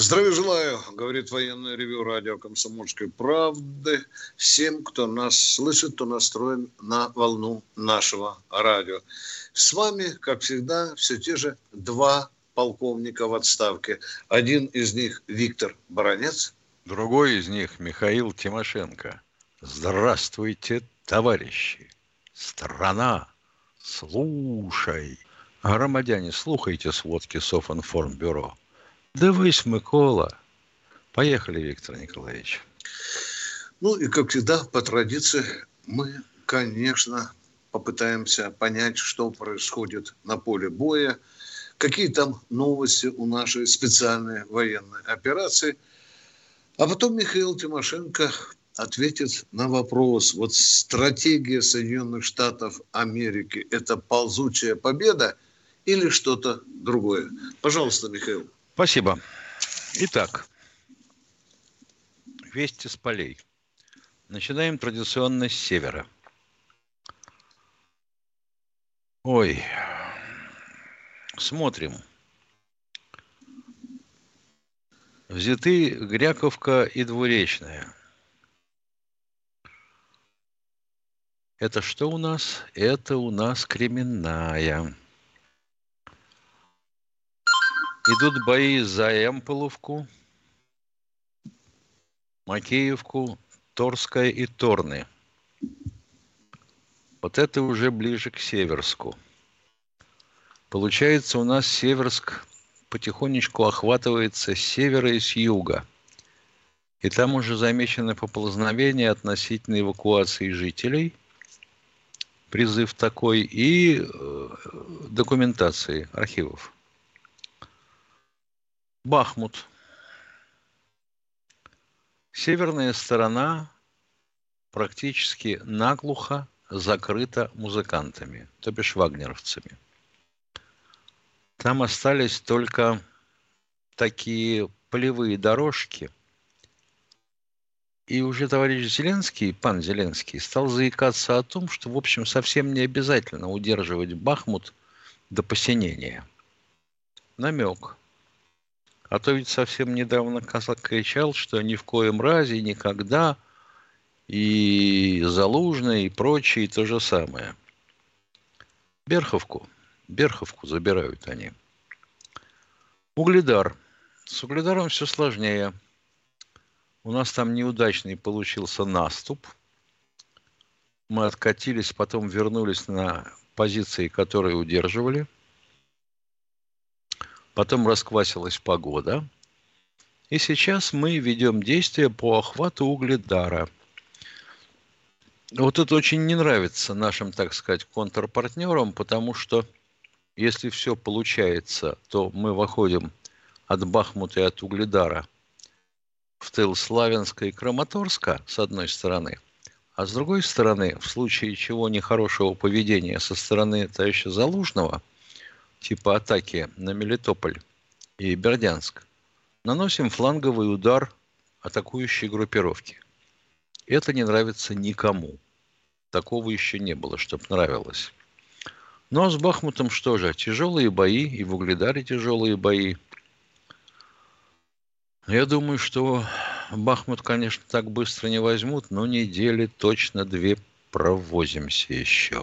Здравия желаю, говорит военное ревю радио «Комсомольской правды». Всем, кто нас слышит, кто настроен на волну нашего радио. С вами, как всегда, все те же два полковника в отставке. Один из них Виктор Баранец. Другой из них Михаил Тимошенко. Здравствуйте, товарищи! Страна, слушай! Громадяне, слухайте сводки Софинформбюро. Дивись, Микола. Поехали, Виктор Николаевич. Ну и, как всегда, по традиции, мы, конечно, попытаемся понять, что происходит на поле боя, какие там новости у нашей специальной военной операции. А потом Михаил Тимошенко ответит на вопрос. Вот стратегия Соединенных Штатов Америки – это ползучая победа или что-то другое? Пожалуйста, Михаил. Спасибо. Итак, вести с полей. Начинаем традиционно с севера. Ой, смотрим. Взяты Гряковка и Двуречная. Это что у нас? Это у нас Кременная. Идут бои за Эмполовку, Макеевку, Торская и Торны. Вот это уже ближе к Северску. Получается, у нас Северск потихонечку охватывается с севера и с юга. И там уже замечены поползновения относительно эвакуации жителей, призыв такой, и э, документации архивов. Бахмут. Северная сторона практически наглухо закрыта музыкантами, то бишь вагнеровцами. Там остались только такие полевые дорожки. И уже товарищ Зеленский, пан Зеленский, стал заикаться о том, что, в общем, совсем не обязательно удерживать Бахмут до посинения. Намек – а то ведь совсем недавно Казак кричал, что ни в коем разе, никогда, и Залужный, и прочие то же самое. Берховку, Берховку забирают они. Угледар. С Угледаром все сложнее. У нас там неудачный получился наступ. Мы откатились, потом вернулись на позиции, которые удерживали – потом расквасилась погода. И сейчас мы ведем действия по охвату угледара. Вот это очень не нравится нашим, так сказать, контрпартнерам, потому что если все получается, то мы выходим от Бахмута и от Угледара в тыл Славянска и Краматорска, с одной стороны, а с другой стороны, в случае чего нехорошего поведения со стороны товарища Залужного – типа атаки на Мелитополь и Бердянск, наносим фланговый удар атакующей группировки. Это не нравится никому. Такого еще не было, чтобы нравилось. Ну а с Бахмутом что же? Тяжелые бои, и в Угледаре тяжелые бои. Я думаю, что Бахмут, конечно, так быстро не возьмут, но недели точно две провозимся еще.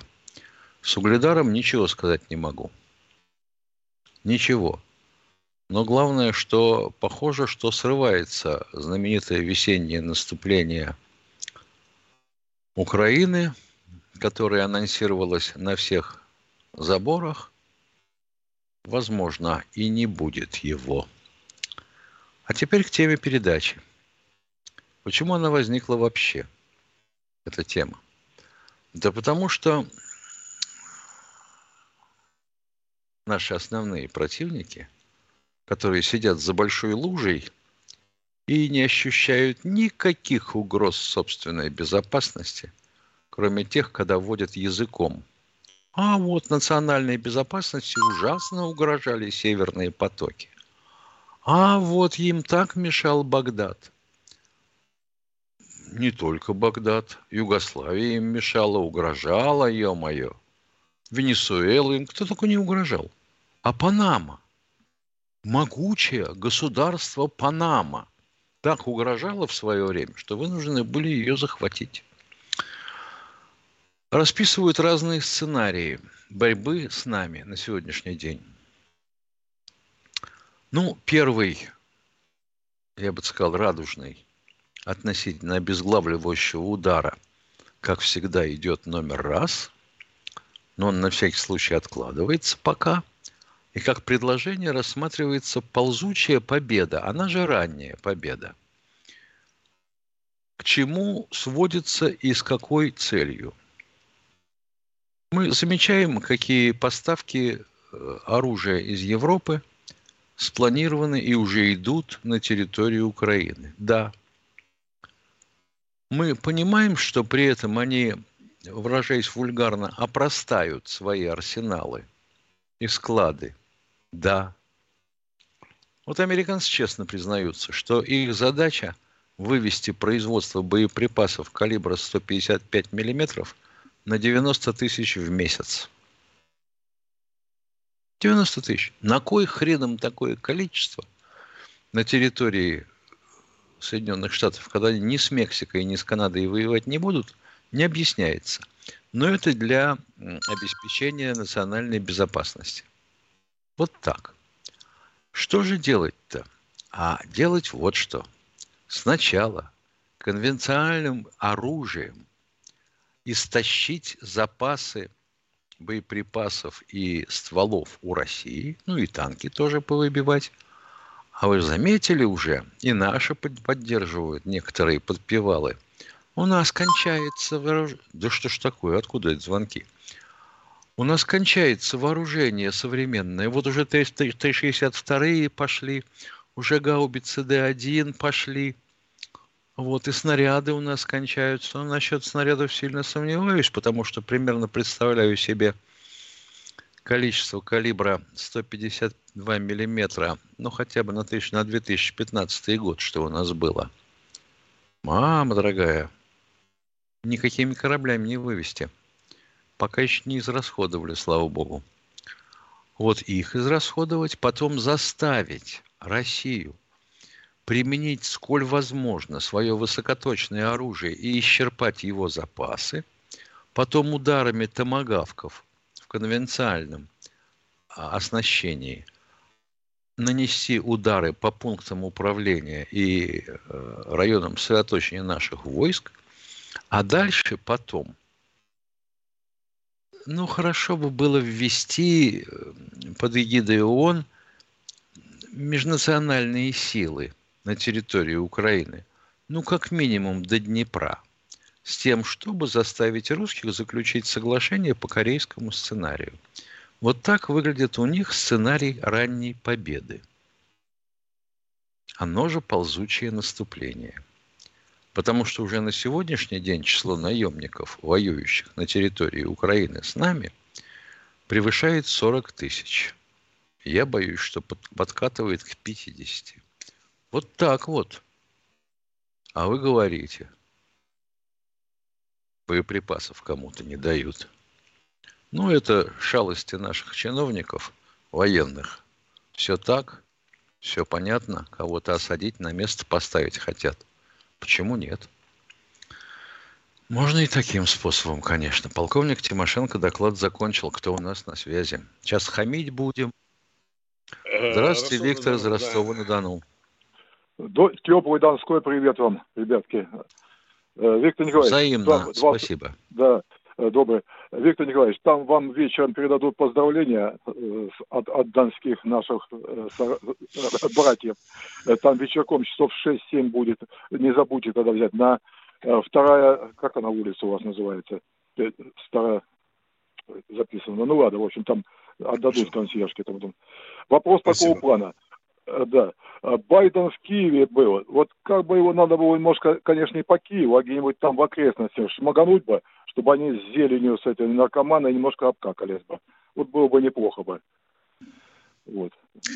С Угледаром ничего сказать не могу ничего. Но главное, что похоже, что срывается знаменитое весеннее наступление Украины, которое анонсировалось на всех заборах. Возможно, и не будет его. А теперь к теме передачи. Почему она возникла вообще, эта тема? Да потому что наши основные противники, которые сидят за большой лужей и не ощущают никаких угроз собственной безопасности, кроме тех, когда водят языком. А вот национальной безопасности ужасно угрожали северные потоки. А вот им так мешал Багдад. Не только Багдад, Югославия им мешала, угрожала, ё-моё. Венесуэла им кто только не угрожал. А Панама, могучее государство Панама, так угрожало в свое время, что вынуждены были ее захватить. Расписывают разные сценарии борьбы с нами на сегодняшний день. Ну, первый, я бы сказал, радужный, относительно обезглавливающего удара, как всегда, идет номер раз, но он на всякий случай откладывается пока. И как предложение рассматривается ползучая победа, она же ранняя победа. К чему сводится и с какой целью? Мы замечаем, какие поставки э, оружия из Европы – спланированы и уже идут на территорию Украины. Да. Мы понимаем, что при этом они, выражаясь вульгарно, опростают свои арсеналы и склады. Да. Вот американцы честно признаются, что их задача вывести производство боеприпасов калибра 155 миллиметров на 90 тысяч в месяц. 90 тысяч. На кой хрен им такое количество на территории Соединенных Штатов, когда они ни с Мексикой, ни с Канадой воевать не будут, не объясняется. Но это для обеспечения национальной безопасности. Вот так. Что же делать-то? А делать вот что. Сначала конвенциональным оружием истощить запасы боеприпасов и стволов у России, ну и танки тоже повыбивать. А вы заметили уже, и наши поддерживают некоторые подпевалы. У нас кончается. Да что ж такое, откуда эти звонки? У нас кончается вооружение современное. Вот уже Т-62 пошли, уже гаубицы Д-1 пошли. Вот, и снаряды у нас кончаются. Но насчет снарядов сильно сомневаюсь, потому что примерно представляю себе количество калибра 152 миллиметра, ну, хотя бы на, тысяч, на 2015 год, что у нас было. Мама дорогая, никакими кораблями не вывести. Пока еще не израсходовали, слава богу. Вот их израсходовать, потом заставить Россию – применить сколь возможно свое высокоточное оружие и исчерпать его запасы, потом ударами томогавков в конвенциальном а, оснащении нанести удары по пунктам управления и э, районам сосредоточения наших войск, а дальше потом – ну, хорошо бы было ввести э, под эгидой ООН межнациональные силы – на территории Украины, ну, как минимум до Днепра, с тем, чтобы заставить русских заключить соглашение по корейскому сценарию. Вот так выглядит у них сценарий ранней победы. Оно же ползучее наступление. Потому что уже на сегодняшний день число наемников, воюющих на территории Украины с нами, превышает 40 тысяч. Я боюсь, что подкатывает к 50. Вот так вот. А вы говорите, боеприпасов кому-то не дают. Ну, это шалости наших чиновников, военных. Все так, все понятно, кого-то осадить, на место поставить хотят. Почему нет? Можно и таким способом, конечно. Полковник Тимошенко доклад закончил. Кто у нас на связи? Сейчас хамить будем. Э, Здравствуйте, Виктор из Ростова-на-Дону. До, теплый Донской привет вам, ребятки. Э, Виктор Николаевич. Взаимно, два, спасибо. Да, э, добрый. Виктор Николаевич, там вам вечером передадут поздравления э, от, от донских наших братьев. Там вечерком часов 6-7 будет. Не забудьте тогда взять. На вторая, как она улица у вас называется? Старая записана. Ну ладно, в общем, там отдадут консьержке. Там, Вопрос Спасибо. такого плана. Э, да. Байден в Киеве был. Вот как бы его надо было немножко, конечно, не по Киеву, а где-нибудь там в окрестностях шмагануть бы, чтобы они с зеленью, с этими наркоманой немножко обкакались бы. Вот было бы неплохо бы. Вот.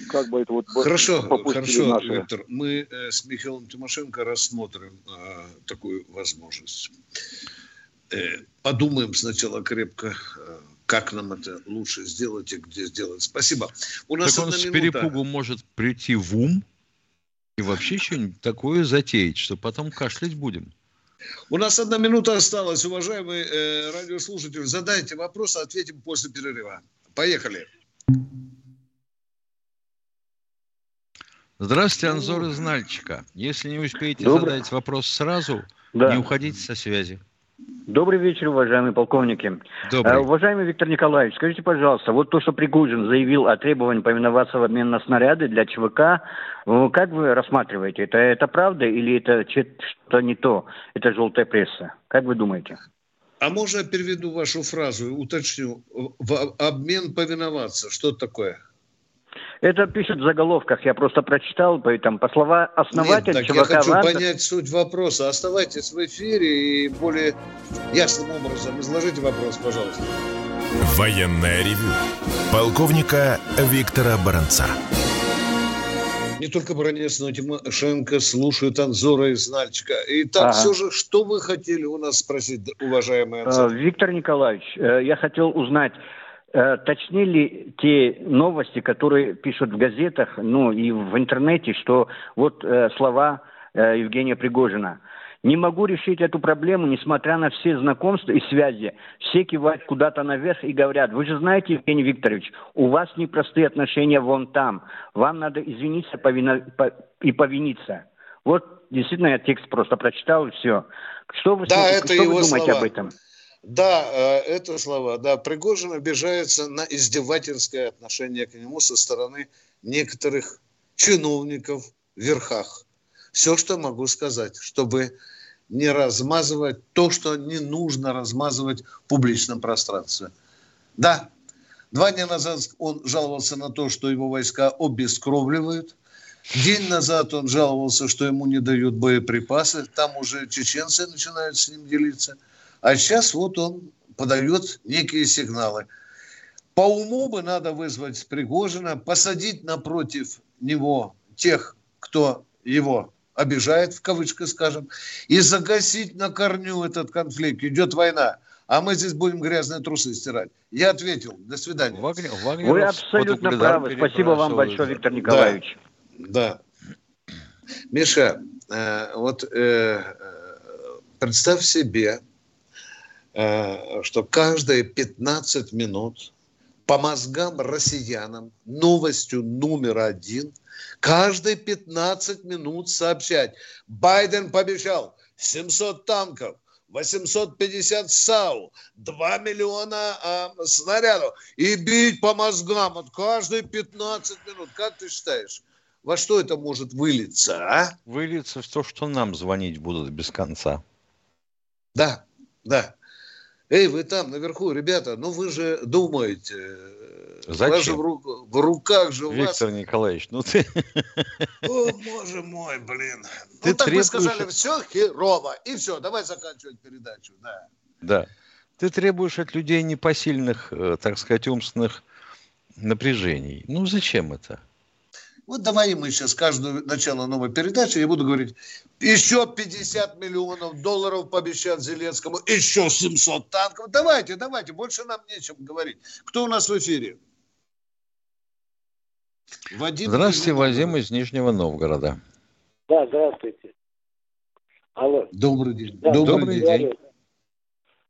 Как бы это вот хорошо, хорошо, наши... Виктор. Мы э, с Михаилом Тимошенко рассмотрим э, такую возможность. Э, подумаем сначала крепко, э, как нам это лучше сделать и где сделать. Спасибо. У нас так он с минута. перепугу может прийти в ум и вообще что-нибудь такое затеять, что потом кашлять будем. У нас одна минута осталась, уважаемый э, радиослушатель. Задайте вопрос, ответим после перерыва. Поехали. Здравствуйте, Анзор из Нальчика. Если не успеете Добрый. задать вопрос сразу, да. не уходите со связи. Добрый вечер, уважаемые полковники. Добрый. Uh, уважаемый Виктор Николаевич, скажите, пожалуйста, вот то, что Пригожин заявил о требовании повиноваться в обмен на снаряды для ЧВК, как вы рассматриваете? Это, это правда или это что-то не то? Это желтая пресса. Как вы думаете? А можно я переведу вашу фразу и уточню? В обмен повиноваться. Что такое? Это пишет в заголовках, я просто прочитал, поэтому по слова основатель Нет, так ЧВК я хочу Ванта... понять суть вопроса. Оставайтесь в эфире и более ясным образом изложите вопрос, пожалуйста. Военная ревю. Полковника Виктора Баранца. Не только Баранец, но и Тимошенко слушают Анзора из Нальчика. Итак, ага. все же, что вы хотели у нас спросить, уважаемый Анзор? Виктор Николаевич, э, я хотел узнать, Э, точны ли те новости, которые пишут в газетах, ну и в интернете, что вот э, слова э, Евгения Пригожина. Не могу решить эту проблему, несмотря на все знакомства и связи. Все кивают куда-то наверх и говорят, вы же знаете, Евгений Викторович, у вас непростые отношения вон там. Вам надо извиниться повино... по... и повиниться. Вот действительно я текст просто прочитал и все. Что вы, да, что, это что его вы думаете слова. об этом? Да, э, это слова. Да, Пригожин обижается на издевательское отношение к нему со стороны некоторых чиновников в верхах. Все, что могу сказать, чтобы не размазывать то, что не нужно размазывать в публичном пространстве. Да, два дня назад он жаловался на то, что его войска обескровливают. День назад он жаловался, что ему не дают боеприпасы. Там уже чеченцы начинают с ним делиться – а сейчас вот он подает некие сигналы. По уму бы надо вызвать Пригожина, посадить напротив него тех, кто его обижает, в кавычках скажем, и загасить на корню этот конфликт. Идет война. А мы здесь будем грязные трусы стирать. Я ответил. До свидания. Вагнер, Вагнер Вы абсолютно правы. Спасибо вам большое, Виктор Николаевич. Да. да. Миша, э, вот э, э представь себе, что каждые 15 минут по мозгам россиянам новостью номер один каждые 15 минут сообщать. Байден пообещал 700 танков, 850 САУ, 2 миллиона э, снарядов и бить по мозгам от каждые 15 минут. Как ты считаешь, во что это может вылиться, а? Вылиться в то, что нам звонить будут без конца. Да, да. Эй, вы там наверху, ребята, ну вы же думаете, Зачем? В, ру... в руках же у Виктор вас... Николаевич, ну ты... О, боже мой, блин. Ты ну так требуешь... вы сказали, все херово, и все, давай заканчивать передачу, да. Да. Ты требуешь от людей непосильных, э, так сказать, умственных напряжений. Ну зачем это? Вот давай мы сейчас каждую начало новой передачи, я буду говорить, еще 50 миллионов долларов пообещать Зеленскому, еще 700 танков. Давайте, давайте, больше нам нечем говорить. Кто у нас в эфире? Вадим здравствуйте, Вадим из Нижнего Новгорода. Да, здравствуйте. Алло. Добрый день. Да, добрый, добрый день.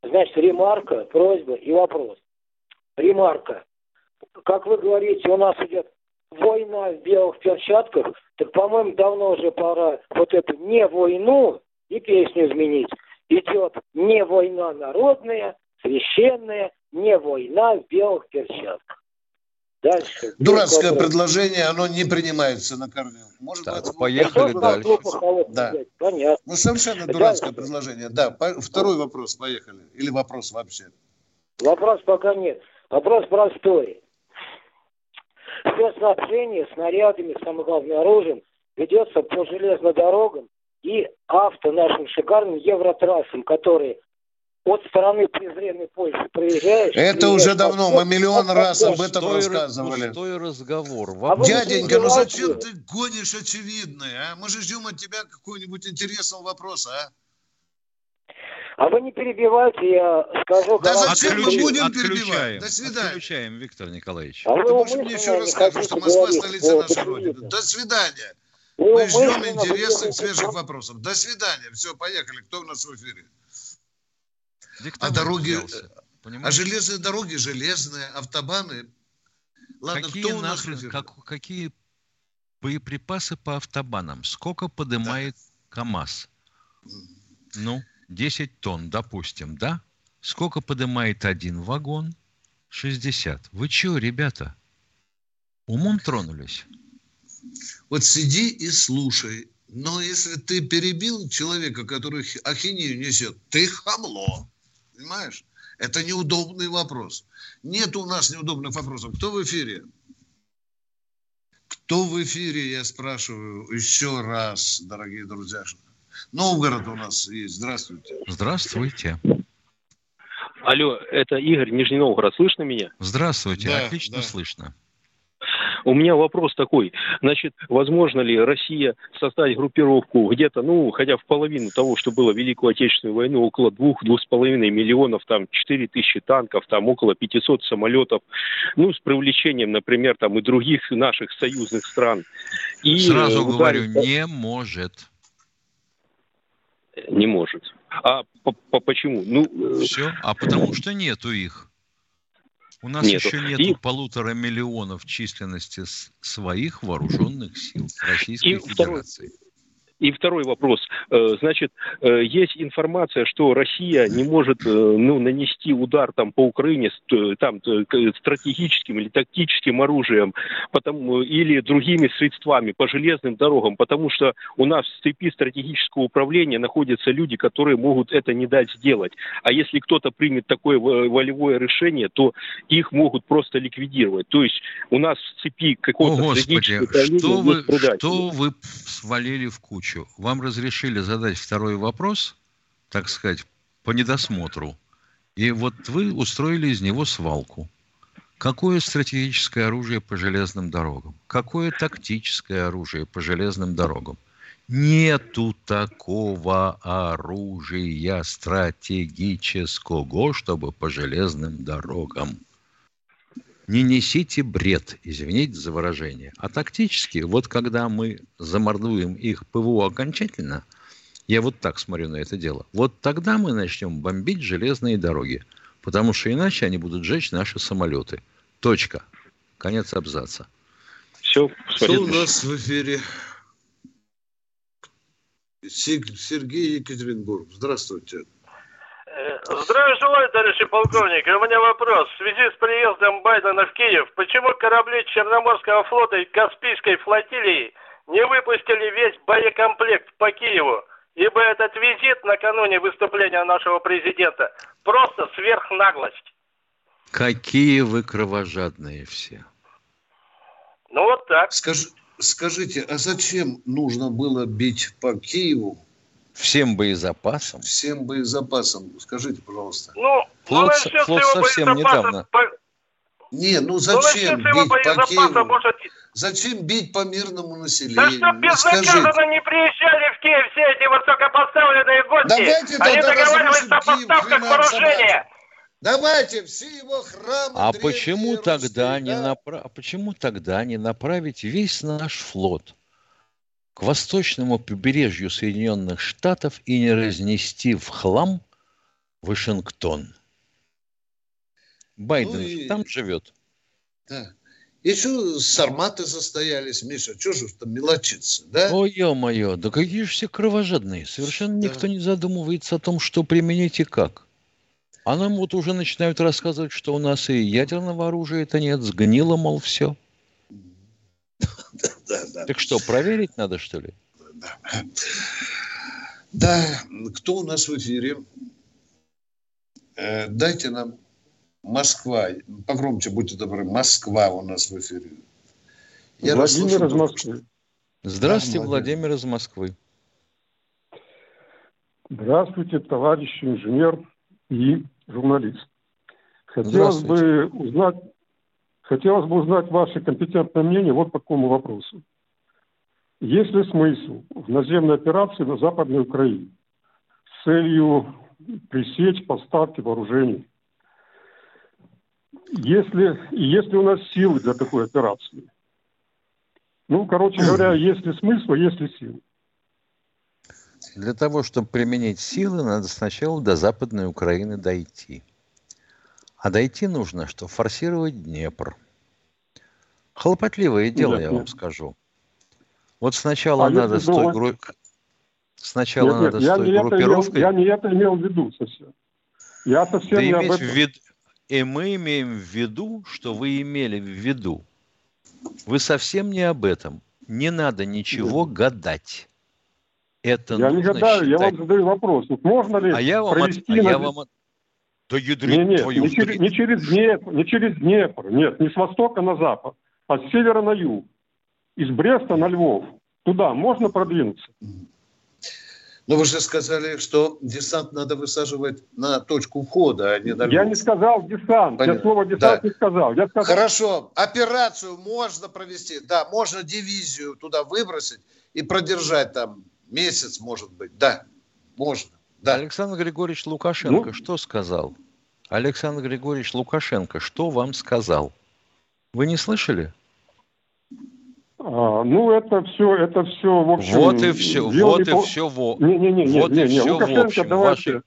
Значит, ремарка, просьба и вопрос. Ремарка. Как вы говорите, у нас идет война в белых перчатках, так, по-моему, давно уже пора вот эту не войну и песню изменить. Идет не война народная, священная, не война в белых перчатках. Дальше. Дурацкое предложение, оно не принимается на корню. Может так, быть, поехали дальше. Да. Понятно. Ну, совершенно дурацкое дальше. предложение. Да, по, второй вопрос, поехали. Или вопрос вообще? Вопрос пока нет. Вопрос простой. Спецснабжение снарядами, самое главное, оружием ведется по железным дорогам и авто нашим шикарным евротрассам, которые от стороны презренной Польши проезжаешь... Это уже давно, мы миллион раз об этом Пустой, рассказывали. пустой разговор. А Дяденька, ну зачем ты гонишь очевидное, а? Мы же ждем от тебя какой-нибудь интересного вопроса, а? А вы не перебивайте, я скажу... Да зачем мы будем перебивать? До свидания. Отключаем, Виктор Николаевич. А вы больше мне еще не расскажешь, что Москва говорить, столица вот нашей это Родины. видно. До свидания. Вы Мы ждем интересных, свежих вопросов. До свидания. Все, поехали. Кто у нас в эфире? Диктофон А дороги, взялся, А железные дороги железные, автобаны. Ладно, какие, кто у нас в нахрен- как- какие боеприпасы по автобанам? Сколько поднимает КАМАЗ? Ну, 10 тонн, допустим, да? Сколько поднимает один вагон? 60. Вы чего, ребята? Умом тронулись? Вот сиди и слушай. Но если ты перебил человека, который ахинею несет, ты хамло. Понимаешь? Это неудобный вопрос. Нет у нас неудобных вопросов. Кто в эфире? Кто в эфире, я спрашиваю еще раз, дорогие друзья. Новгород у нас есть. Здравствуйте. Здравствуйте. Алло, это Игорь, Нижний Новгород. Слышно меня? Здравствуйте. Да, Отлично да. слышно. У меня вопрос такой. Значит, возможно ли Россия создать группировку где-то, ну, хотя в половину того, что было в Великую Отечественную войну, около двух-двух с половиной миллионов, там, 4 тысячи танков, там, около 500 самолетов, ну, с привлечением, например, там, и других наших союзных стран. И, Сразу говорю, не может. Не может. А по- по- почему? Ну, э, Все. А потому что нету их. У нас Нету. еще нету И- полутора миллионов численности своих вооруженных сил Российской И второй- Федерации. И второй вопрос. Э, Значит, э, есть информация, что Россия не может э, ну, нанести удар там, по Украине там, стратегическим или тактическим оружием потому, или другими средствами по железным дорогам, потому что у нас в степи стратегического управления находятся люди, которые могут это не дать сделать. А если кто-то примет такое во- волевое решение, то их могут просто ликвидировать. То есть у нас в цепи О, какого-то Господи, стратегического управления что вы, что вы свалили в кучу? Вам разрешили задать второй вопрос, так сказать, по недосмотру. И вот вы устроили из него свалку. Какое стратегическое оружие по железным дорогам? Какое тактическое оружие по железным дорогам? Нету такого оружия стратегического, чтобы по железным дорогам. Не несите бред, извините за выражение. А тактически, вот когда мы замордуем их ПВО окончательно, я вот так смотрю на это дело, вот тогда мы начнем бомбить железные дороги. Потому что иначе они будут сжечь наши самолеты. Точка. Конец абзаца. Все, Кто у нас в эфире? Сергей Екатеринбург. Здравствуйте. Здравия желаю, товарищи полковники. У меня вопрос. В связи с приездом Байдена в Киев, почему корабли Черноморского флота и Каспийской флотилии не выпустили весь боекомплект по Киеву? Ибо этот визит накануне выступления нашего президента просто сверхнаглость. Какие вы кровожадные все. Ну вот так. Скаж- скажите, а зачем нужно было бить по Киеву Всем боезапасом. всем боезапасом? Скажите, пожалуйста. Ну, Флот ну флот совсем недавно. по- Не, ну ну, зачем его бить по Киеву? может... Зачем бить по мирному Да населению? чтоб Ну, безнаказанно скажите. не приезжали в Киев все эти высокопоставленные гости. Давайте Они тогда договаривались о поставках вооружения. Давайте все его храмы А древние, почему русские, тогда не да? напра- а почему тогда не направить весь наш флот к восточному побережью Соединенных Штатов и не разнести в хлам Вашингтон? Байден Ну и- там живет. Да. Еще сарматы состоялись, Миша, что же там мелочиться, да? Ой, ё-моё, да какие же все кровожадные. Совершенно Да. никто не задумывается о том, что применить и как. А нам вот уже начинают рассказывать, что у нас и ядерного оружия-то нет, сгнило, мол, все. Да, да. Так что, проверить надо, что ли? Да, кто у нас в эфире? Э, дайте нам Москва. Погромче, будьте добры. Москва у нас в эфире. Я Владимир из Москвы. Здравствуйте, да, Владимир из Москвы. Здравствуйте, товарищ инженер и журналист. Хотелось бы узнать, хотелось бы узнать ваше компетентное мнение вот по какому вопросу. Есть ли смысл в наземной операции на Западной Украине с целью пресечь поставки вооружений? Если, если у нас силы для такой операции? Ну, короче говоря, есть ли смысл, есть ли силы? Для того, чтобы применить силы, надо сначала до Западной Украины дойти. А дойти нужно, что форсировать Днепр. Хлопотливое дело, нет, я вам скажу. Вот сначала а надо с той группой... Сначала нет, надо нет, с той я группировкой... Имел, я не это имел в виду совсем. Я совсем да не об этом... В вид... И мы имеем в виду, что вы имели в виду. Вы совсем не об этом. Не надо ничего нет. гадать. Это я не гадаю, считать... я вам задаю вопрос. Вот можно ли а я вам провести... От... А я вам... Да ядрит не, нет, твою не, через, не через Днепр, не через Днепр, нет, не с востока на запад, а с севера на юг. Из Бреста на Львов. Туда можно продвинуться? Но вы же сказали, что десант надо высаживать на точку входа, а не на Я не сказал десант. Понятно. Я слово десант да. не сказал. Я сказал. Хорошо. Операцию можно провести. Да, можно дивизию туда выбросить и продержать там месяц, может быть. Да, можно. Да. Александр Григорьевич Лукашенко ну? что сказал? Александр Григорьевич Лукашенко что вам сказал? Вы не слышали? А, ну, это все, это все, в общем... Вот и все, вот и по... все, во... не, не, не, не, вот не, и не, все Лукашенко, в общем. Давайте... Ваши...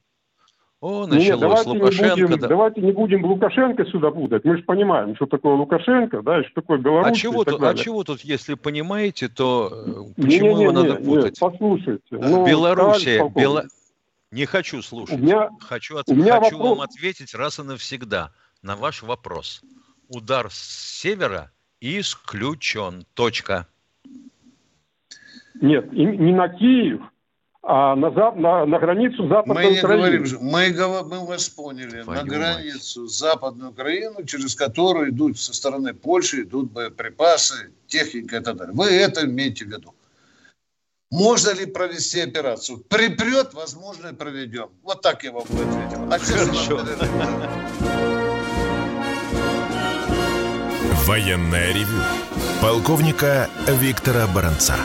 О, началось не, давайте Лукашенко. Не будем, да. Давайте не будем Лукашенко сюда путать. Мы же понимаем, что такое Лукашенко, да, и что такое Беларусь. А чего, тут, а чего тут, если понимаете, то э, почему не, не, не, его надо путать? Нет, послушайте. Ну, Белоруссия, Бела... Не хочу слушать. У меня, хочу от... у меня хочу вопрос... вам ответить раз и навсегда на ваш вопрос. Удар с севера исключен. Точка. Нет, не на Киев, а на, на, на границу Западной мы Украины. Говорим, мы, мы вас поняли. Твою на границу мать. Западную Украину, через которую идут со стороны Польши, идут боеприпасы, техника и так далее. Вы это имеете в виду. Можно ли провести операцию? Припрет, возможно, и проведем. Вот так я вам ответил. А Хорошо. Военная ревю. Полковника Виктора Баранца.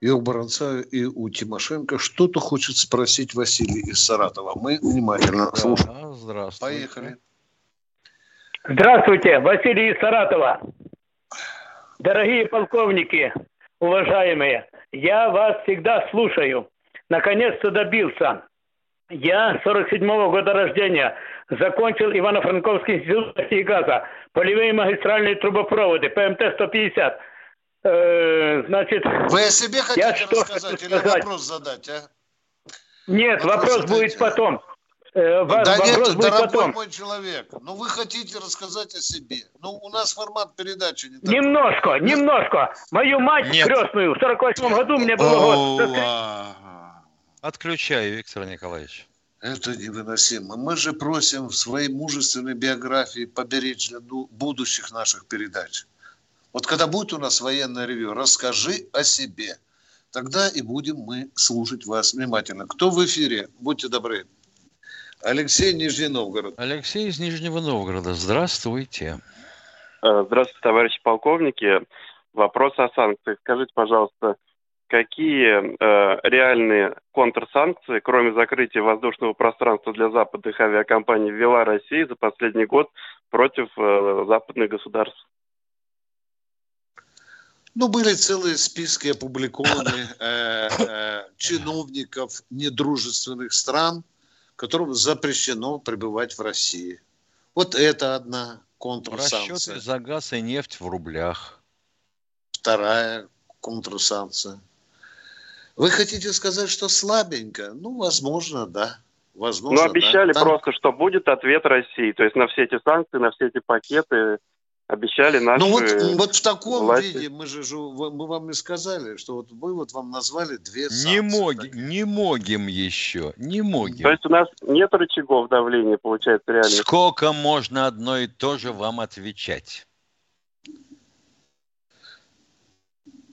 И у Баранца, и у Тимошенко что-то хочет спросить Василий из Саратова. Мы внимательно слушаем. Здравствуйте. Поехали. Здравствуйте, Василий из Саратова. Дорогие полковники, уважаемые, я вас всегда слушаю. Наконец-то добился. Я 47-го года рождения. Закончил Ивано-Франковский институт и газа. Полевые магистральные трубопроводы, ПМТ-150. Э, значит... Вы о себе хотите я рассказать или сказать? вопрос задать, а? Нет, вопрос, вопрос будет потом. Э, да вопрос нет, будет дорогой потом. мой человек, ну вы хотите рассказать о себе. Ну у нас формат передачи не такой. Немножко, нет. немножко. Мою мать нет. крестную в 48 году мне было год. Отключаю, Виктор Николаевич. Это невыносимо. Мы же просим в своей мужественной биографии поберечь для будущих наших передач. Вот когда будет у нас военное ревю, расскажи о себе. Тогда и будем мы слушать вас внимательно. Кто в эфире? Будьте добры. Алексей Нижний Новгород. Алексей из Нижнего Новгорода. Здравствуйте. Э, здравствуйте, товарищи полковники. Вопрос о санкциях. Скажите, пожалуйста, какие э, реальные контрсанкции, кроме закрытия воздушного пространства для западных авиакомпаний, ввела Россия за последний год против э, западных государств? Ну, были целые списки опубликованы э, э, чиновников недружественных стран, которым запрещено пребывать в России. Вот это одна контрсанкция. Расчеты за газ и нефть в рублях. Вторая контрсанкция. Вы хотите сказать, что слабенько? Ну, возможно, да. Возможно, ну, обещали да. просто, что будет ответ России. То есть на все эти санкции, на все эти пакеты обещали наши Ну вот, вот в таком власти. виде мы же мы вам и сказали, что вот мы вот вам назвали две санкции. Не, моги, не могим еще, не могим. То есть у нас нет рычагов давления, получается, реально. Сколько можно одно и то же вам отвечать?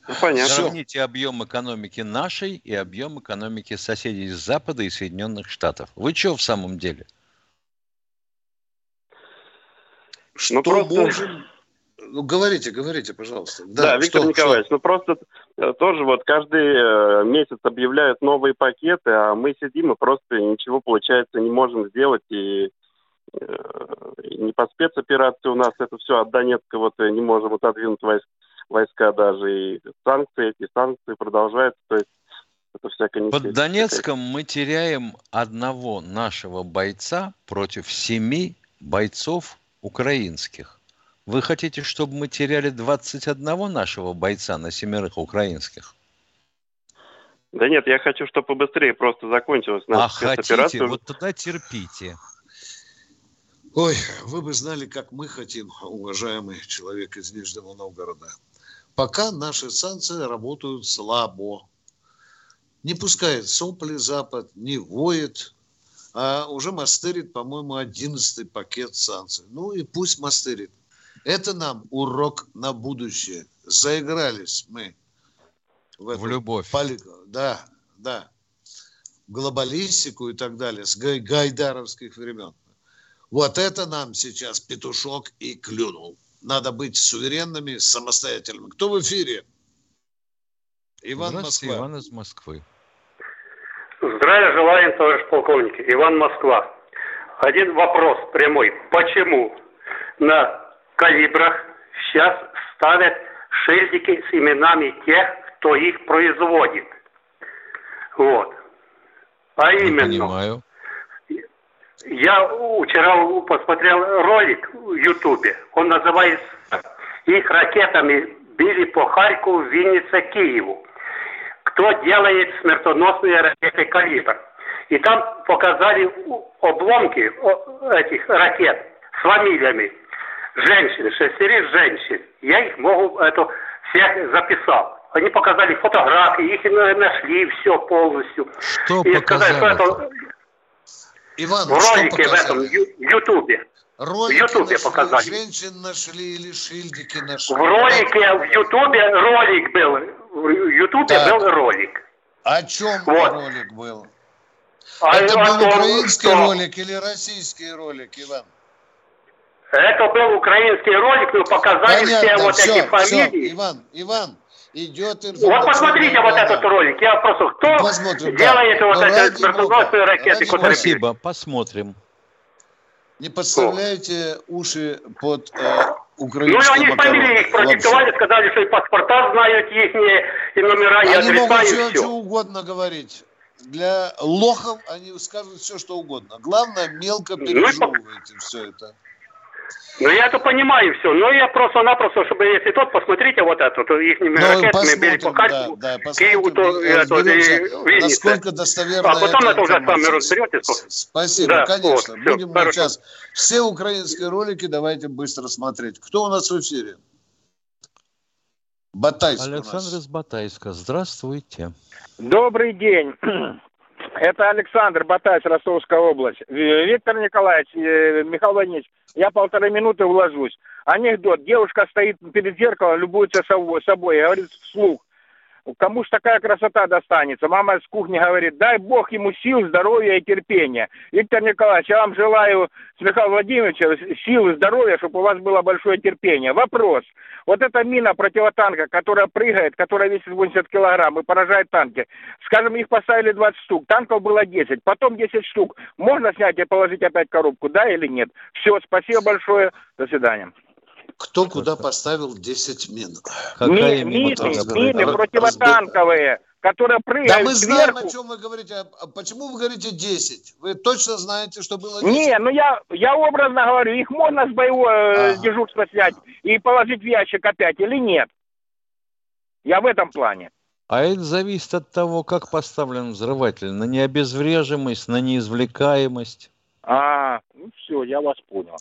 Ну, понятно. Сравните объем экономики нашей и объем экономики соседей с Запада и Соединенных Штатов. Вы что в самом деле? Что ну, просто... можем... Ну, говорите, говорите, пожалуйста. Да, да Виктор что, Николаевич, что? ну просто э, тоже вот каждый э, месяц объявляют новые пакеты, а мы сидим и просто ничего, получается, не можем сделать. И, э, и не по спецоперации у нас это все от Донецка вот не можем отодвинуть войск, войска даже. И санкции, эти санкции продолжаются. То есть это всякое не Под Донецком мы теряем одного нашего бойца против семи бойцов украинских. Вы хотите, чтобы мы теряли 21 нашего бойца на семерых украинских? Да нет, я хочу, чтобы побыстрее просто закончилась наша а хотите, вот тогда терпите. Ой, вы бы знали, как мы хотим, уважаемый человек из Нижнего Новгорода. Пока наши санкции работают слабо. Не пускает сопли Запад, не воет, а уже мастерит, по-моему, одиннадцатый пакет санкций. Ну и пусть мастерит. Это нам урок на будущее. Заигрались мы в, в любовь. Поли... Да, да. Глобалистику и так далее с гай... гайдаровских времен. Вот это нам сейчас петушок и клюнул. Надо быть суверенными, самостоятельными. Кто в эфире? Иван Москва. Иван из Москвы. Здравия желаю, товарищ полковник. Иван Москва. Один вопрос прямой. Почему на калибрах сейчас ставят шильдики с именами тех, кто их производит. Вот. А именно... Понимаю. Я вчера посмотрел ролик в Ютубе. Он называется «Их ракетами били по Харькову, Виннице, Киеву. Кто делает смертоносные ракеты «Калибр». И там показали обломки этих ракет с фамилиями женщин, шестерых женщин. Я их могу, это, всех записал. Они показали фотографии, их нашли, все полностью. Что и показали? Сказали, что это... Иван, в ролике в этом Ютубе. Ролики в Ютубе нашли, показали. Женщин нашли или шильдики нашли. В ролике в Ютубе ролик был. В Ютубе был ролик. О чем вот. ролик был? А это был украинский что... ролик или российский ролик, Иван? Это был украинский ролик, мы показали Понятно, все вот все, эти фамилии. Все, Иван, Иван, идет Вот посмотрите вот этот ролик. Я просто, кто Посмотрим, делает да. вот эти смертоносные ракеты? Спасибо, посмотрим. Не подставляйте уши под э, украинскую Ну, они фамилии их продиктовали, сказали, что и паспорта знают их, и номера, и они адреса, могут и все. что угодно говорить. Для лохов они скажут все, что угодно. Главное, мелко ну, пережевывайте ну, все это. Ну, я это понимаю все. Но я просто-напросто, чтобы если тот, посмотрите вот это, то их ну, ракетами били по Харькову, да, да, Киеву, то это, и Насколько достоверно А потом это, это уже сами разберетесь. Спасибо, да, конечно. Вот, Будем все, сейчас все украинские ролики давайте быстро смотреть. Кто у нас в эфире? Батайск Александр из Батайска. Здравствуйте. Добрый день. Это Александр Батайс, Ростовская область. Виктор Николаевич, э, Михаил Владимирович, я полторы минуты вложусь. Анекдот. Девушка стоит перед зеркалом, любуется собой говорит вслух. Кому ж такая красота достанется? Мама с кухни говорит, дай Бог ему сил, здоровья и терпения. Виктор Николаевич, я вам желаю с Михаилом Владимировичем сил и здоровья, чтобы у вас было большое терпение. Вопрос. Вот эта мина противотанка, которая прыгает, которая весит 80 килограмм и поражает танки. Скажем, их поставили 20 штук, танков было 10, потом 10 штук. Можно снять и положить опять коробку, да или нет? Все, спасибо большое, до свидания. Кто куда поставил 10 мин? Какая мины, мины противотанковые, которые прыгают Да мы знаем, сверху. о чем вы говорите. А, а почему вы говорите 10? Вы точно знаете, что было 10? Не, ну я, я образно говорю, их можно с боевого э, ага. дежурства снять и положить в ящик опять или нет? Я в этом плане. А это зависит от того, как поставлен взрыватель. На необезврежимость, на неизвлекаемость. А, ну все, я вас понял.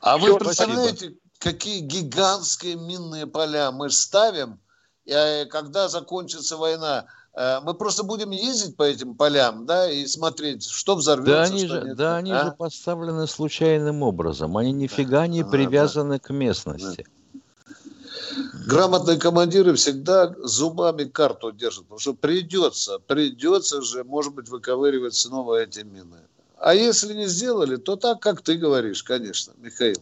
А все, вы представляете, спасибо какие гигантские минные поля мы ставим, и э, когда закончится война, э, мы просто будем ездить по этим полям, да, и смотреть, что взорвется, да они что же, нет. Да, они а? же поставлены случайным образом. Они нифига не а, привязаны да. к местности. Грамотные командиры всегда зубами карту держат, потому что придется, придется же, может быть, выковыривать снова эти мины. А если не сделали, то так, как ты говоришь, конечно, Михаил.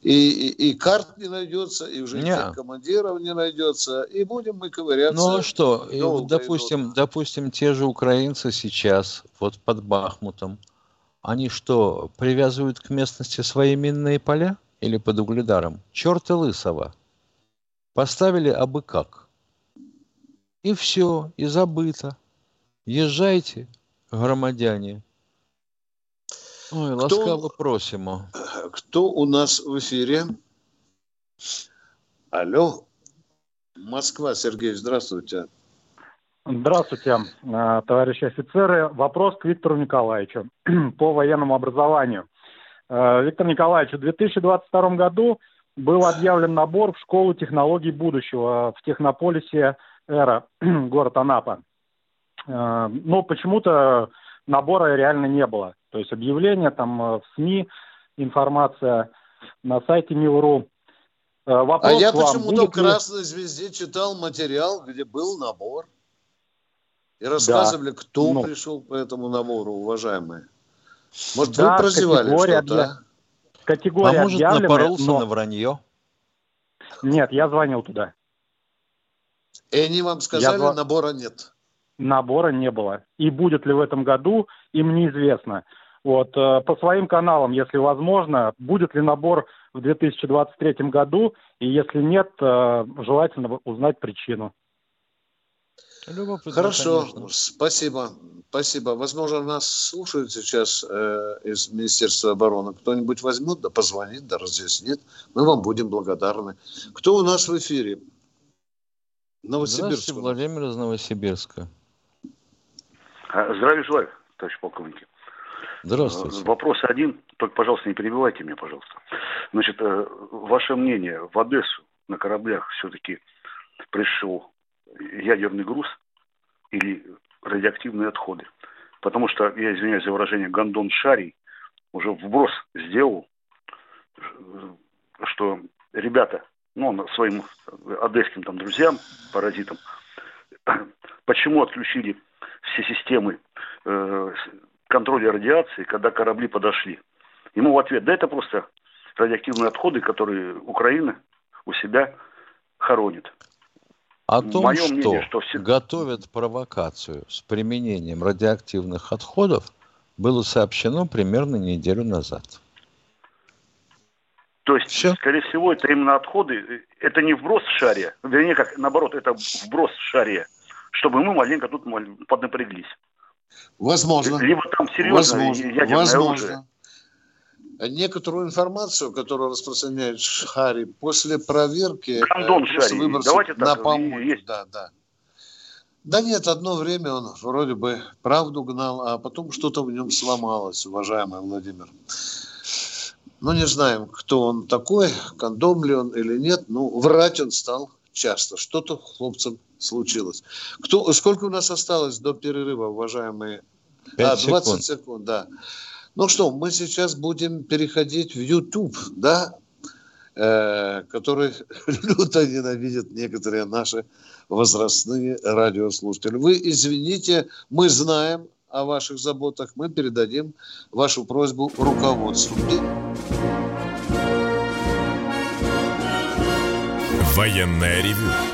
И, и, и карт не найдется, и уже не. командиров не найдется, и будем мы ковыряться. Ну а что, допустим, допустим, те же украинцы сейчас, вот под Бахмутом, они что, привязывают к местности свои минные поля или под угледаром? Черта лысого. Поставили абы как. И все, и забыто. Езжайте, громадяне. Ой, ласкаво просимо. Кто у нас в эфире? Алло. Москва, Сергей, здравствуйте. Здравствуйте, э, товарищи офицеры. Вопрос к Виктору Николаевичу по военному образованию. Э, Виктор Николаевич, в 2022 году был объявлен набор в школу технологий будущего в технополисе «Эра», город Анапа. Э, но почему-то набора реально не было. То есть объявление там в СМИ, информация на сайте Мил.ру. Вопрос а я почему-то в «Красной звезде» читал материал, где был набор. И рассказывали, да. кто ну, пришел по этому набору, уважаемые. Может, да, вы прозевали что-то? Объя... А? Категория а может, напоролся но... на вранье? Нет, я звонил туда. И они вам сказали, я... набора нет? Набора не было. И будет ли в этом году, им неизвестно. Вот, э, по своим каналам, если возможно, будет ли набор в 2023 году, и если нет, э, желательно узнать причину. Любопытно, Хорошо, конечно. спасибо. Спасибо. Возможно, нас слушают сейчас э, из Министерства обороны. Кто-нибудь возьмет, да позвонит, да разъяснит. Мы вам будем благодарны. Кто у нас в эфире? Новосибирск. Здравствуйте, Владимир из Новосибирска. А, здравия желаю, товарищ полковник. Здравствуйте. Э, вопрос один, только, пожалуйста, не перебивайте меня, пожалуйста. Значит, э, ваше мнение, в Одессу на кораблях все-таки пришел ядерный груз или радиоактивные отходы. Потому что, я извиняюсь за выражение, Гандон Шарий уже вброс сделал, что ребята, ну, своим одесским там друзьям, паразитам, почему отключили все системы э, контроля радиации, когда корабли подошли. Ему в ответ, да это просто радиоактивные отходы, которые Украина у себя хоронит. О том, Мое что, мнение, что все... готовят провокацию с применением радиоактивных отходов, было сообщено примерно неделю назад. То есть, Все? скорее всего, это именно отходы, это не вброс шария, вернее, как наоборот, это вброс шария, чтобы мы маленько тут поднапряглись. Возможно. Либо там серьезно Возможно. ядерное Возможно. оружие некоторую информацию, которую распространяет Шари, после проверки... Гандон э, Шари, давайте на помойку. Есть. Да, да. Да нет, одно время он вроде бы правду гнал, а потом что-то в нем сломалось, уважаемый Владимир. Ну, не знаем, кто он такой, кондом ли он или нет, ну, врать он стал часто. Что-то хлопцам случилось. Кто, сколько у нас осталось до перерыва, уважаемые? 5 а, 20 секунд. секунд, да. Ну что, мы сейчас будем переходить в YouTube, да, э, который люто ненавидят некоторые наши возрастные радиослушатели. Вы извините, мы знаем о ваших заботах, мы передадим вашу просьбу руководству. Военная ревю.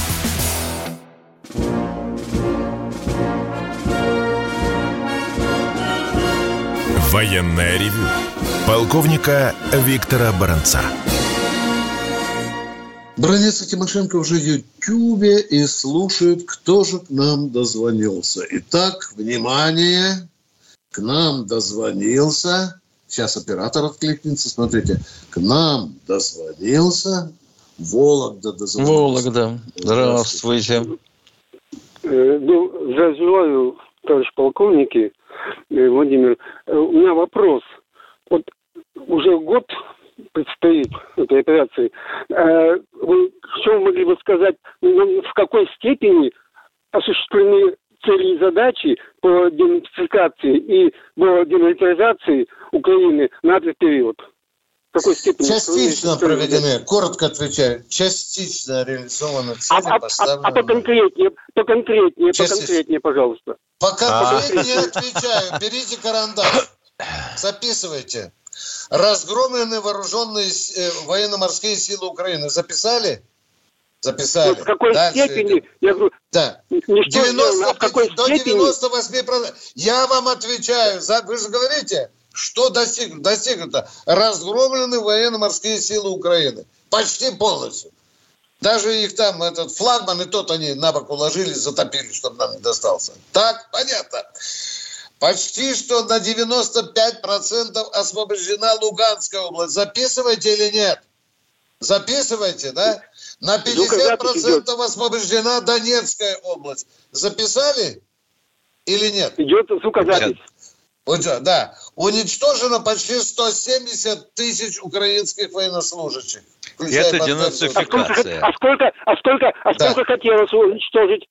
Военное ревю полковника Виктора Баранца. Бронец и Тимошенко уже в Ютьюбе и слушают, кто же к нам дозвонился. Итак, внимание, к нам дозвонился. Сейчас оператор откликнется. Смотрите, к нам дозвонился Вологда дозвонился. Вологда. Здравствуйте. Э, ну, желаю, товарищ полковники, Владимир. Э, у меня вопрос. Вот уже год предстоит этой операции. Вы что могли бы сказать, ну, в какой степени осуществлены цели и задачи по денацификации и по демилитаризации Украины на этот период? В какой степени? Частично проведены, коротко отвечаю, частично реализованы цели, а, поставлены... А, а, а поконкретнее, поконкретнее, Частично. поконкретнее, пожалуйста. Поконкретнее а. отвечаю, берите карандаш, записывайте. Разгромлены вооруженные э, военно-морские силы Украины. Записали? Записали. Вот в какой Дальше степени? Идем. Я говорю, да. Не 90, а в какой до степени? 98%. Я вам отвечаю. За, вы же говорите, что достиг, достигнуто? Разгромлены военно-морские силы Украины. Почти полностью. Даже их там, этот флагман, и тот они на бок уложили, затопили, чтобы нам не достался. Так, понятно. Почти что на 95% освобождена Луганская область. Записывайте или нет? Записывайте, да? На 50% освобождена Донецкая область. Записали или нет? Идет звукозапись. Вот, да. Уничтожено почти 170 тысяч украинских военнослужащих. Это денацификация. А сколько, а сколько, а сколько, да. хотелось уничтожить?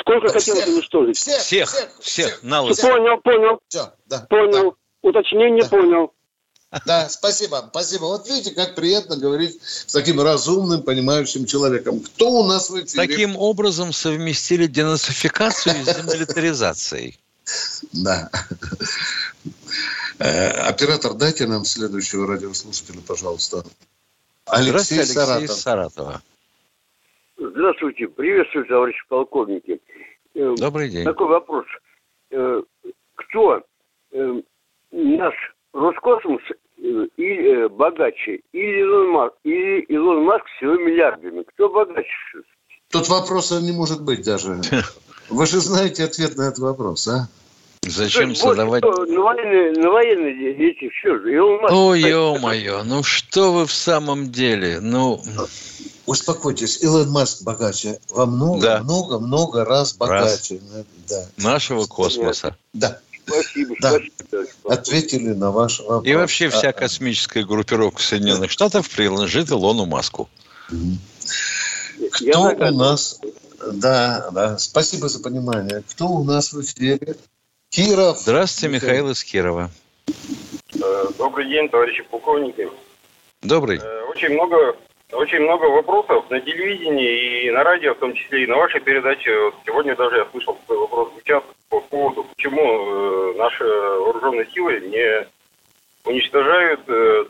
Сколько да, хотелось всех, уничтожить? Всех, всех, всех, всех, на Понял, понял. Все, да, понял. Да. Уточнение да. понял. Да, спасибо, спасибо. Вот видите, как приятно говорить с таким разумным, понимающим человеком. Кто у нас в эфире? Таким образом совместили денацификацию с демилитаризацией. Да. Э, оператор, дайте нам следующего радиослушателя, пожалуйста. Алексей, Алексей Саратов. Саратова. Здравствуйте, приветствую, товарищи полковники. Э, Добрый день. Такой вопрос. Э, кто наш Роскосмос и богаче, или Илон Маск, или Илон Маск с его миллиардами? Кто богаче? Тут вопроса не может быть даже. Вы же знаете ответ на этот вопрос, а? Зачем есть, задавать... На военные, на военные дети, все же. О, ё-моё, ну что вы в самом деле? Ну... Успокойтесь, Илон Маск богаче. Во много, да. много, много раз богаче. Раз. Да. Нашего космоса. Да. Спасибо, да. спасибо. Ответили на ваш вопрос. И вообще вся а, космическая группировка Соединенных Штатов принадлежит Илону Маску. Кто у нас да, да. Спасибо за понимание. Кто у нас в эфире? Киров. Здравствуйте, Михаил из Кирова. Э, добрый день, товарищи полковники. Добрый. Э, очень много, очень много вопросов на телевидении и на радио, в том числе и на вашей передаче. Сегодня даже я слышал такой вопрос звучат по поводу, почему э, наши вооруженные силы не уничтожают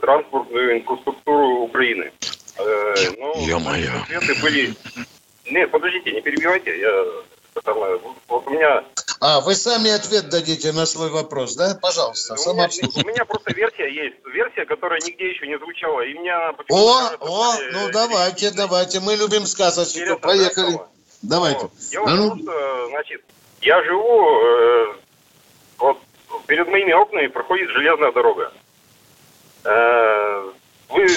транспортную инфраструктуру Украины. Но Ё-моё. Ответы были нет, подождите, не перебивайте. Я вот у меня... А, вы сами ответ дадите на свой вопрос, да? Пожалуйста, у меня, у меня просто версия есть. Версия, которая нигде еще не звучала. И меня о, кажется, о, ну давайте, давайте. Мы любим сказочку. Поехали. Давайте. Вот. Дело а ну... что, значит, я живу... Э, вот перед моими окнами проходит железная дорога. Э, вы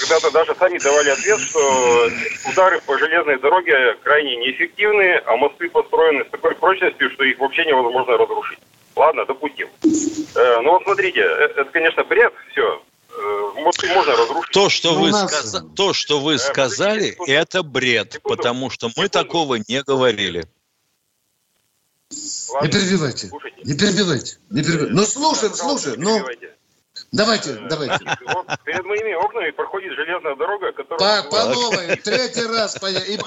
когда-то даже сами давали ответ, что удары по железной дороге крайне неэффективны, а мосты построены с такой прочностью, что их вообще невозможно разрушить. Ладно, допустим. Э, ну вот смотрите, э, это, конечно, бред, все. Э, мосты можно разрушить. То, что вы, нас... сказ... То, что вы сказали, это бред, секунду, потому что мы секунду. такого не говорили. Ладно, не перебивайте. Слушайте. Не перебивайте. Не перебивайте. Ну слушай, слушай. Ну, Давайте, э, давайте. Вот перед моими окнами проходит железная дорога, которая... По, по новой, третий раз.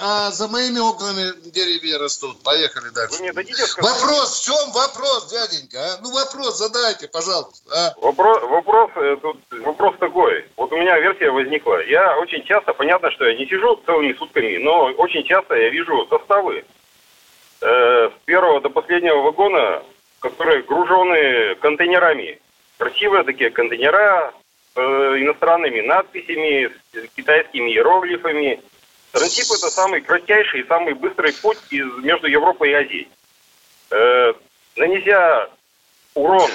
А за моими окнами деревья растут. Поехали дальше. Вы мне дадите сказать? Вопрос, в чем вопрос, дяденька? А? Ну, вопрос задайте, пожалуйста. А? Вопрос, вопрос, э, тут, вопрос такой. Вот у меня версия возникла. Я очень часто, понятно, что я не сижу целыми сутками, но очень часто я вижу составы э, с первого до последнего вагона, которые гружены контейнерами красивые такие контейнера с э, иностранными надписями, с китайскими иероглифами. Транзит это самый кратчайший и самый быстрый путь из, между Европой и Азией. Э, нанеся урон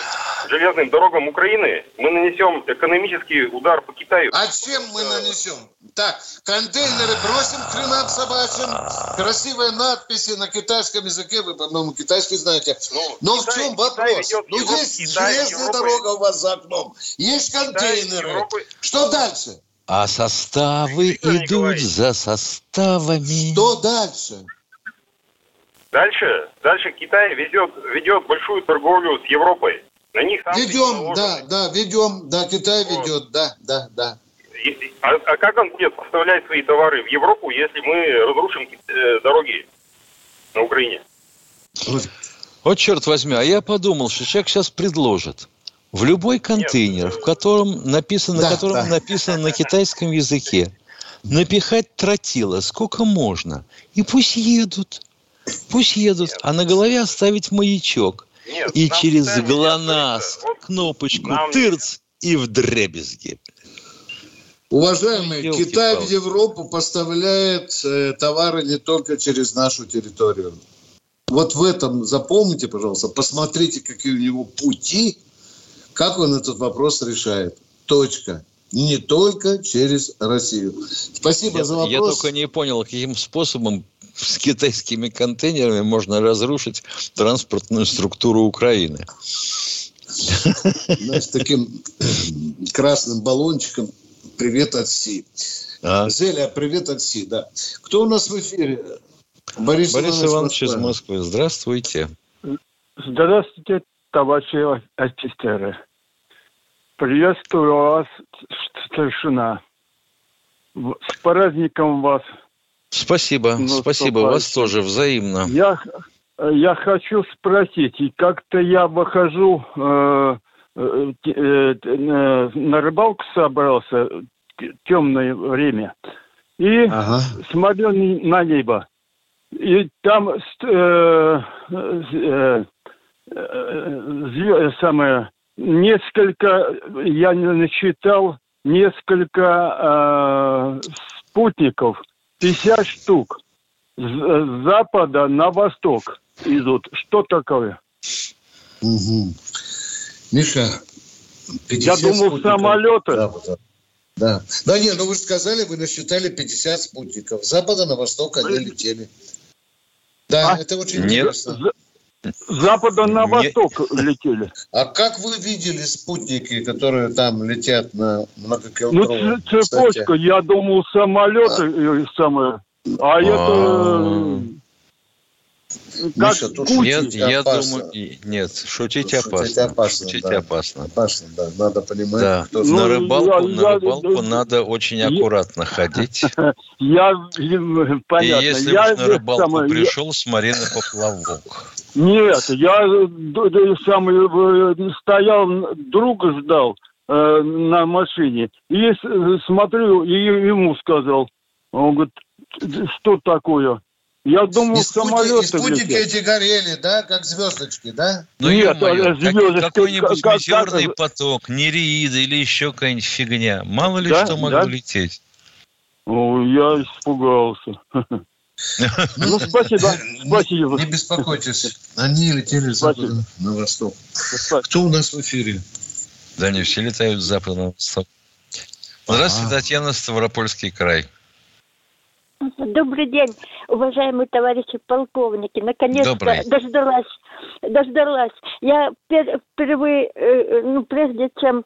железным дорогам Украины, мы нанесем экономический удар по Китаю. А чем мы нанесем? Так, контейнеры бросим к хренам собачьим, красивые надписи на китайском языке, вы, по-моему, китайский знаете. Но в чем вопрос? Ну, есть железная дорога у вас за окном, есть контейнеры. Что дальше? А составы идут за составами. Что дальше? Дальше, дальше Китай ведет, ведет большую торговлю с Европой. На них ведем, да, да, ведем, да, Китай ведет, да, да, да. А, а как он будет поставлять свои товары в Европу, если мы разрушим э, дороги на Украине? Вот черт возьми, а я подумал, что человек сейчас предложит в любой контейнер, Нет. в котором написано, да, котором да. написано на китайском языке, напихать тротила сколько можно, и пусть едут. Пусть едут, а на голове оставить маячок. Нет, и через ГЛОНАСС кнопочку нам... тырц и в дребезги. Уважаемые, Китай в Европу поставляет э, товары не только через нашу территорию. Вот в этом запомните, пожалуйста, посмотрите, какие у него пути, как он этот вопрос решает. Точка. Не только через Россию. Спасибо я, за вопрос. Я только не понял, каким способом с китайскими контейнерами можно разрушить транспортную структуру Украины. Знаешь, таким красным баллончиком привет от Си. А? Зеля, привет от Си, да. Кто у нас в эфире? Борис, Борис Иванович из Москвы. Здравствуйте. Здравствуйте, товарищи офицеры. Приветствую вас, старшина. С праздником вас Спасибо, ну, спасибо, вас тоже взаимно. Я, я хочу спросить, и как-то я выхожу, э, э, э, на рыбалку собрался, темное время, и ага. смотрю на небо, и там э, э, э, самое, несколько, я насчитал несколько э, спутников – 50 штук с запада на восток идут. Что такое? Угу. Миша, 50 Я думал, самолеты. Да, да. Да нет, ну вы же сказали, вы насчитали 50 спутников. С запада на восток они летели. Да, а? это очень нет. интересно. С запада на восток Нет. летели. А как вы видели спутники, которые там летят на многокилометровую Ну, цепочка, я думал, самолеты а. самое. А, а это... Как Миша, тут нет, я опасно. думаю, нет, шутить тут опасно. Шутить опасно, шутить да. опасно. Опасно, да, надо понимать. Да. Кто ну, на рыбалку, я, на рыбалку я, надо очень аккуратно я, ходить. Я, понятно. И если я, уж на рыбалку самое, пришел, я... смотри на поплавок. Нет, я сам э, стоял, друга ждал э, на машине. И смотрю, и ему сказал. Он говорит, что такое? Я думал, и самолеты спутники летят. эти горели, да, как звездочки, да? Ну, Нет, звездочки, какой-нибудь как, метеорный как, поток, нереида или еще какая-нибудь фигня. Мало ли да, что могло да? лететь. О, я испугался. Ну, спасибо. Спасибо. Не беспокойтесь. Они летели с запада на восток. Кто у нас в эфире? Да не все летают с запада на восток. Здравствуйте, Татьяна, Ставропольский край. Добрый день, уважаемые товарищи полковники. Наконец-то дождалась, дождалась. Я впервые, э, ну, прежде чем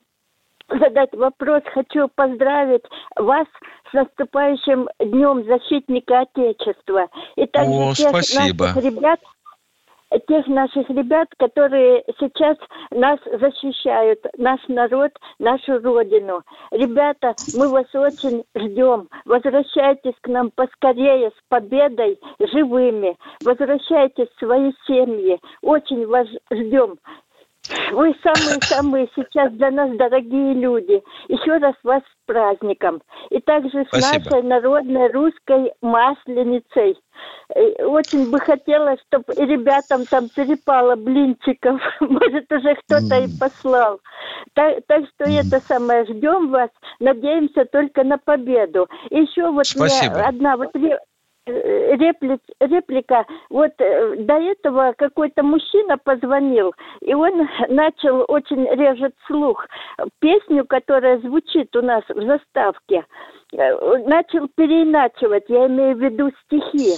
задать вопрос, хочу поздравить вас с наступающим Днем Защитника Отечества. И также О, тех спасибо. наших ребят, тех наших ребят, которые сейчас нас защищают, наш народ, нашу родину. Ребята, мы вас очень ждем. Возвращайтесь к нам поскорее с победой, живыми. Возвращайтесь в свои семьи. Очень вас ждем. Вы самые-самые сейчас для нас дорогие люди. Еще раз вас с праздником. И также с Спасибо. нашей народной русской масленицей. Э, очень бы хотелось, чтобы ребятам там перепало блинчиков. Может, уже кто-то mm. и послал. Так, так что mm. это самое, ждем вас. Надеемся только на победу. Еще вот Спасибо. одна вот реплик, реплика. Вот э, до этого какой-то мужчина позвонил, и он начал очень режет слух песню, которая звучит у нас в заставке. Э, начал переиначивать, я имею в виду стихи.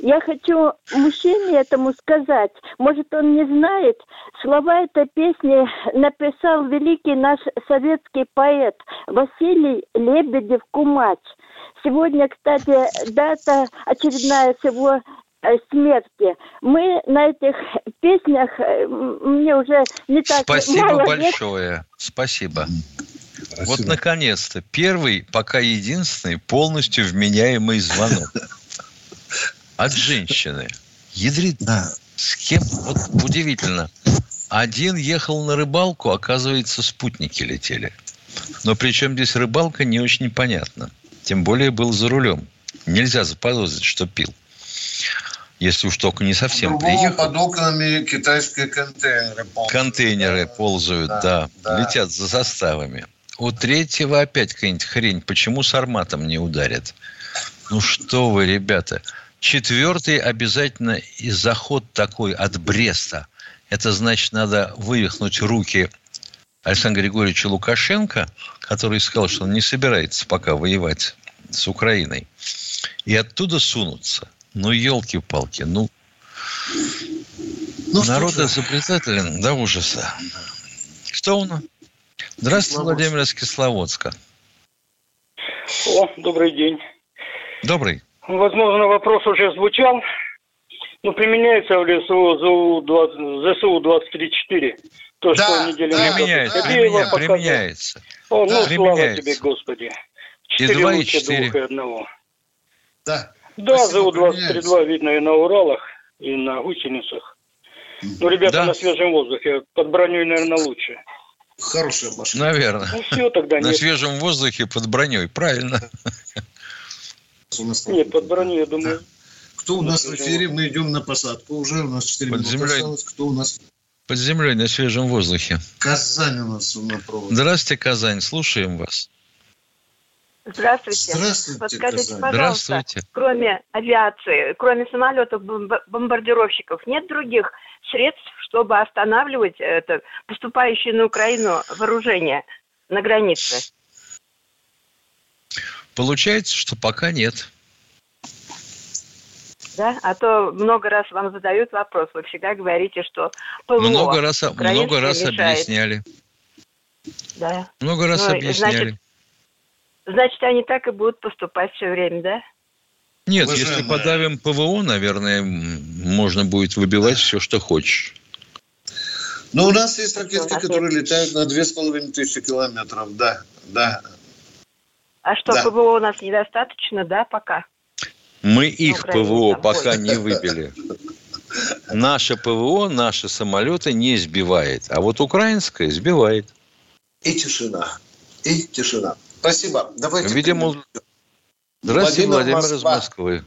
Я хочу мужчине этому сказать, может он не знает, слова этой песни написал великий наш советский поэт Василий Лебедев-Кумач. Сегодня, кстати, дата очередная всего э, смерти. Мы на этих песнях, э, мне уже не так Спасибо мало большое. Лет. Спасибо. Спасибо. Вот наконец-то первый, пока единственный, полностью вменяемый звонок от женщины. Ядрит, да. с кем? Вот удивительно. Один ехал на рыбалку, оказывается, спутники летели. Но причем здесь рыбалка не очень понятно. Тем более был за рулем. Нельзя заподозрить, что пил. Если уж только не совсем Другого приехал. под окнами китайские контейнеры ползают. Контейнеры ползают, да, да, да. Летят за составами. У третьего опять какая-нибудь хрень. Почему с арматом не ударят? Ну что вы, ребята. Четвертый обязательно и заход такой от Бреста. Это значит, надо вывихнуть руки Александра Григорьевича Лукашенко, который сказал, что он не собирается пока воевать с Украиной. И оттуда сунуться. Ну, елки-палки, ну... ну народ изобретателен до ужаса. Что у нас? Здравствуйте, Владимир из Кисловодска. О, добрый день. Добрый. Возможно, вопрос уже звучал. Ну, применяется в лесу ЗСУ-23-4. То, да, что неделю да, применяется, применя, применяется. О, ну, слава тебе, Господи. И два, и четыре. двух и одного. Да. Да, ЗУ-23 видно и на Уралах, и на гусеницах. Ну, ребята, Да. на свежем воздухе. Под броней, наверное, лучше. Хорошая машина. Наверное. Ну, все тогда На нет. свежем воздухе под броней. Правильно. Нет, под броней, я думаю. Кто у нас в эфире? Мы идем на посадку. Уже у нас 4 Под минуты осталось. Кто у нас? Под землей на свежем воздухе. Казань у нас на проводе. Здравствуйте, Казань. Слушаем вас. Здравствуйте. Здравствуйте, Подскажите, Казань. пожалуйста, Здравствуйте. кроме авиации, кроме самолетов, бомб- бомбардировщиков, нет других средств, чтобы останавливать это поступающее на Украину вооружение на границе? Получается, что пока нет. Да? А то много раз вам задают вопрос, вы всегда говорите, что ПВО Много раз, много раз мешает. объясняли. Да. Много раз Ну, объясняли. Значит, значит, они так и будут поступать все время, да? Нет, Уважаемая. если подавим ПВО, наверное, можно будет выбивать все, что хочешь. Но у нас есть ракеты, которые летают на 2500 километров. Да, да. А что, Да. ПВО у нас недостаточно, да, пока? Мы их ПВО там пока не выбили. Наше ПВО наши самолеты не сбивает, а вот украинское сбивает. И тишина. И тишина. Спасибо. Давайте. Видимо, Здравствуйте, Владимир, Владимир из Москва. Москвы.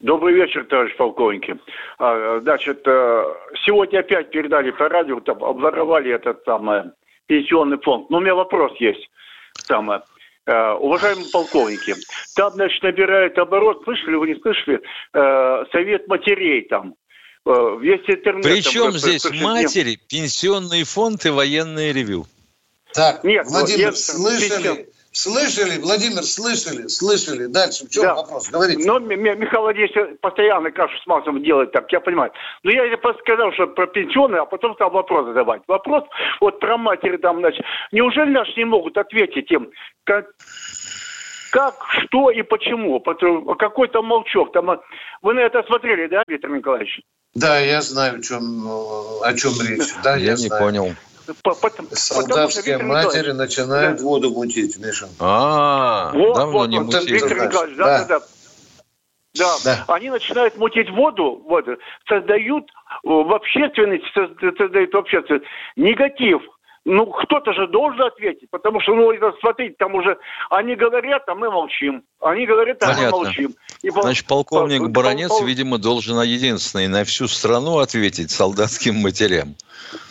Добрый вечер, товарищ полковники. А, Значит, э, сегодня опять передали по радио, там обворовали этот самый пенсионный фонд. Но у меня вопрос есть. Самое. Э, Уважаемые полковники, там, значит, набирает оборот, слышали вы, не слышали, э, совет матерей там. Э, Весь интернет... Причем здесь каждодневно. матери, пенсионный фонд и военное ревю. Так, Нет, Владимир, я- слышали? Слышали, Владимир, слышали, слышали. Дальше, в чем Да. вопрос? Говорите. Но Ми- Ми- Михаил Владимирович постоянно кашу с маслом делает так, я понимаю. Но я ей просто сказал, что про пенсионные, а потом стал вопрос задавать. Вопрос вот про матери там, значит, неужели наши не могут ответить им, как, как, что и почему? Потому- Какой там молчок? Там, а, вы на это смотрели, да, Виктор Николаевич? Да, я знаю, о чем, о чем речь. Да, я, Я не знаю. понял. По- потому- потому Солдатские Виктор матери Николаевич, начинают Да. воду мутить, Миша. А, Вот, давно вот, не вот, мутили. Виктор Николаевич, да. да, да, да. Да, Да. они начинают мутить воду, вот, создают э, в общественности, созда- создают в общественности негатив. Ну, кто-то же должен ответить, потому что, ну, это, смотрите, там уже, они говорят, а мы молчим. Они говорят, а мы Понятно. молчим. И Значит, полковник пол- Баранец, пол- видимо, должен единственный на всю страну ответить солдатским матерям.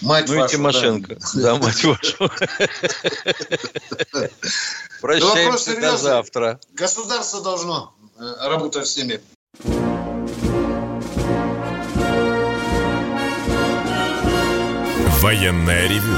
Мать Ну и вашу, Тимошенко. да. Да, мать вашу. Прощаемся до завтра. Государство должно э, работать с ними. Военная ревю.